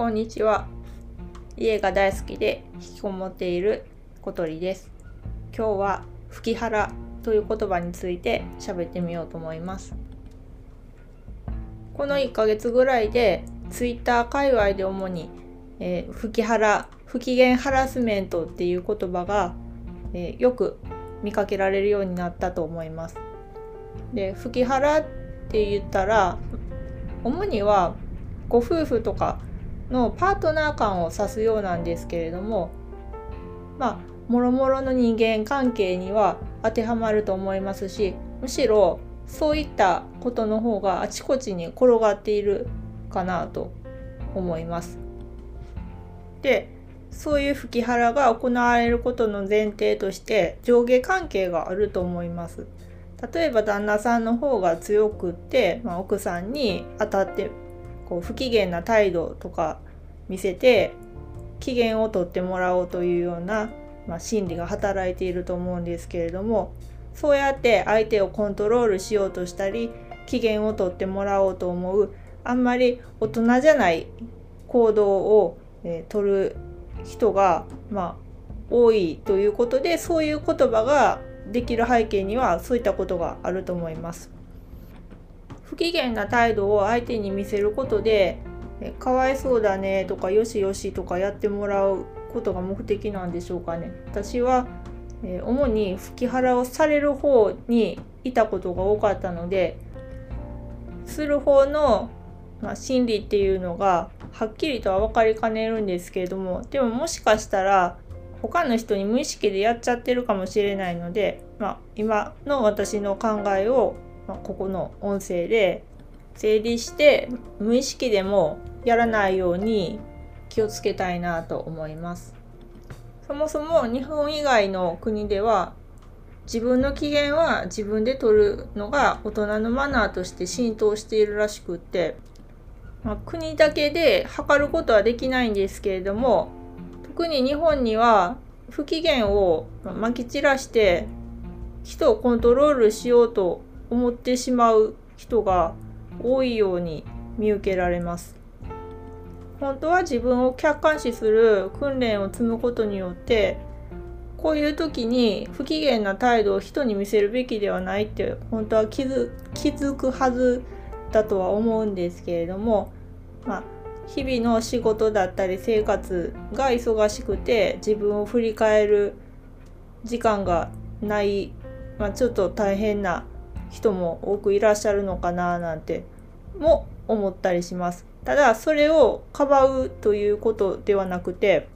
こんにちは。家が大好きで引きこもっている小鳥です。今日は吹き腹という言葉について喋ってみようと思います。この1ヶ月ぐらいで Twitter 界隈で主に、えー、吹き腹、不機嫌ハラスメントっていう言葉が、えー、よく見かけられるようになったと思います。で、吹き腹って言ったら主にはご夫婦とかのパートナー間を指すようなんですけれどもまあもろもろの人間関係には当てはまると思いますしむしろそういったことの方があちこちに転がっているかなと思います。でそういう吹き腹が行われることの前提として上下関係があると思います。例えば旦那さんの方が強くって、まあ、奥さんに当たってこう不機嫌な態度とか見せて機嫌を取ってもらおうというような、まあ、心理が働いていると思うんですけれどもそうやって相手をコントロールしようとしたり機嫌を取ってもらおうと思うあんまり大人じゃない行動を、えー、取る人が、まあ、多いということでそういう言葉ができる背景にはそういったことがあると思います。不機嫌な態度を相手に見せることで「かわいそうだね」とか「よしよし」とかやってもらうことが目的なんでしょうかね。私は、え主に吹き腹をされる方にいたことが多かったのでする方の、まあ、心理っていうのがはっきりとは分かりかねるんですけれどもでももしかしたら他の人に無意識でやっちゃってるかもしれないので、まあ、今の私の考えをまあ、ここの音声で整理して無意識でもやらないように気をつけたいなと思います。そもそも日本以外の国では自分の機嫌は自分で取るのが大人のマナーとして浸透しているらしくって、まあ、国だけで測ることはできないんですけれども特に日本には不機嫌をまき散らして人をコントロールしようと思ってしまう人が多いように見受けられます。本当は自分を客観視する訓練を積むことによってこういう時に不機嫌な態度を人に見せるべきではないって本当は気づ気づくはずだとは思うんですけれども、まあ、日々の仕事だったり生活が忙しくて自分を振り返る時間がない、まあ、ちょっと大変な人も多くいらっしゃるのかななんても思ったりします。ただそれをかばうということではなくて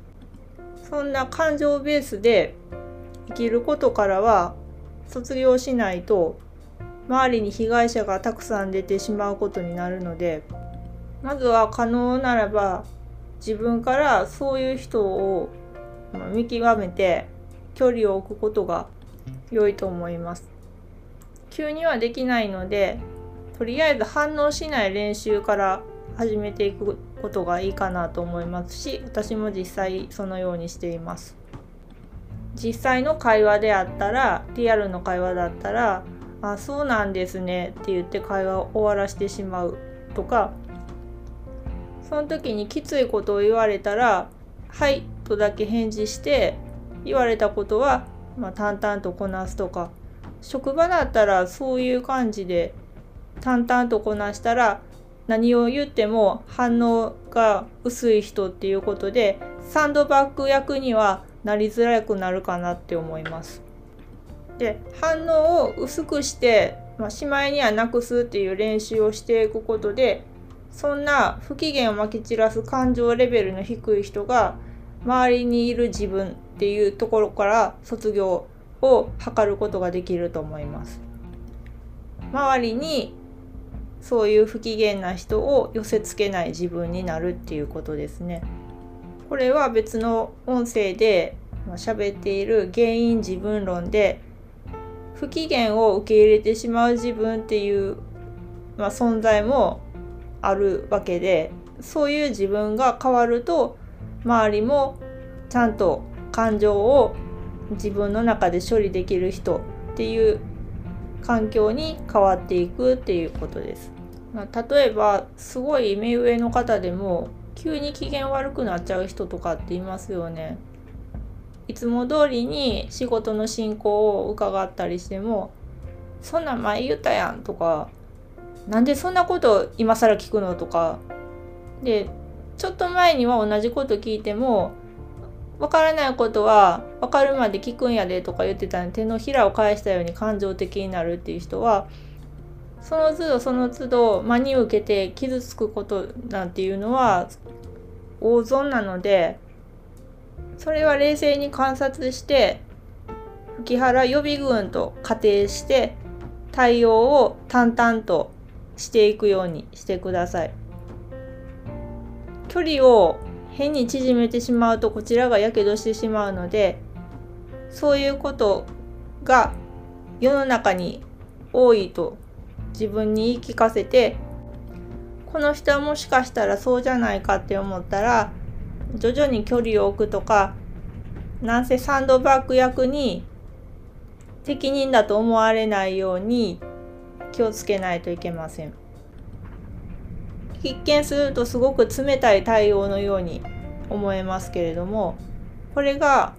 そんな感情ベースで生きることからは卒業しないと周りに被害者がたくさん出てしまうことになるのでまずは可能ならば自分からそういう人を見極めて距離を置くことが良いと思います。急にはできないのでとりあえず反応しない練習から始めていくことがいいかなと思いますし私も実際そのようにしています。実際の会話であったらリアルの会話だったら「あそうなんですね」って言って会話を終わらしてしまうとかその時にきついことを言われたら「はい」とだけ返事して言われたことは、まあ、淡々とこなすとか職場だったらそういう感じで淡々とこなしたら何を言っても反応が薄い人っていうことでサンドバッグ役にはなりづらくなるかなって思います。で反応を薄くして、まあ、しまいにはなくすっていう練習をしていくことでそんな不機嫌をまき散らす感情レベルの低い人が周りにいる自分っていうところから卒業を測ることができると思います。周りにそういう不機嫌な人を寄せつけない自分になるっていうことですね。これは別の音声で喋っている原因自分論で不機嫌を受け入れてしまう自分っていう、まあ、存在もあるわけでそういう自分が変わると周りもちゃんと感情を自分の中で処理できる人っていう環境に変わっていくっていうことです。ま、例えばすごい目上の方でも急に機嫌悪くなっちゃう人とかっていますよね。いつも通りに仕事の進行を伺ったりしても「そんな前言ったやん」とか「なんでそんなこと今更聞くの?」とかでちょっと前には同じこと聞いても分からないことは分かるまで聞くんやでとか言ってたのに手のひらを返したように感情的になるっていう人はその都度その都度真に受けて傷つくことなんていうのは大損なのでそれは冷静に観察して吹原予備軍と仮定して対応を淡々としていくようにしてください。距離を変に縮めてしまうとこちらがやけどしてしまうのでそういうことが世の中に多いと自分に言い聞かせてこの人はもしかしたらそうじゃないかって思ったら徐々に距離を置くとかなんせサンドバッグ役に適任だと思われないように気をつけないといけません。一見するとすごく冷たい対応のように思えますけれどもこれが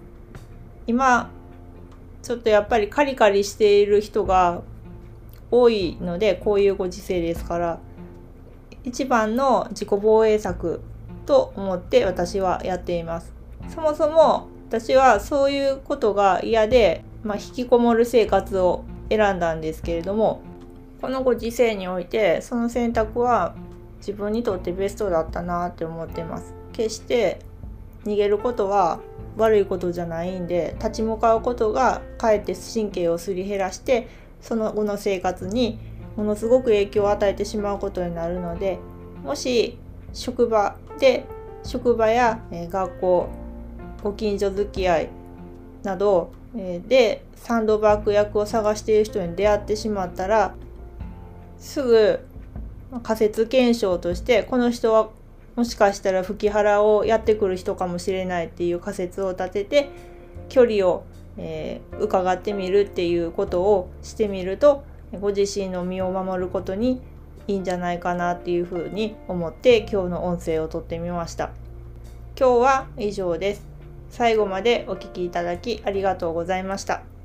今ちょっとやっぱりカリカリしている人が多いのでこういうご時世ですから一番の自己防衛策と思って私はやっています。そもそも私はそういうことが嫌で、まあ、引きこもる生活を選んだんですけれどもこのご時世においてその選択は自分にとってベストだったなって思ってます。決して逃げることは悪いことじゃないんで立ち向かうことがかえって神経をすり減らしてその後の生活にものすごく影響を与えてしまうことになるのでもし職場で職場や、学校ご近所付き合いなど、でサンドバッグ役を探している人に出会ってしまったらすぐ仮説検証としてこの人はもしかしたら吹き腹をやってくる人かもしれないっていう仮説を立てて距離を、えー、伺ってみるっていうことをしてみるとご自身の身を守ることにいいんじゃないかなっていうふうに思って今日の音声をとってみました。今日は以上です。最後までお聴きいただきありがとうございました。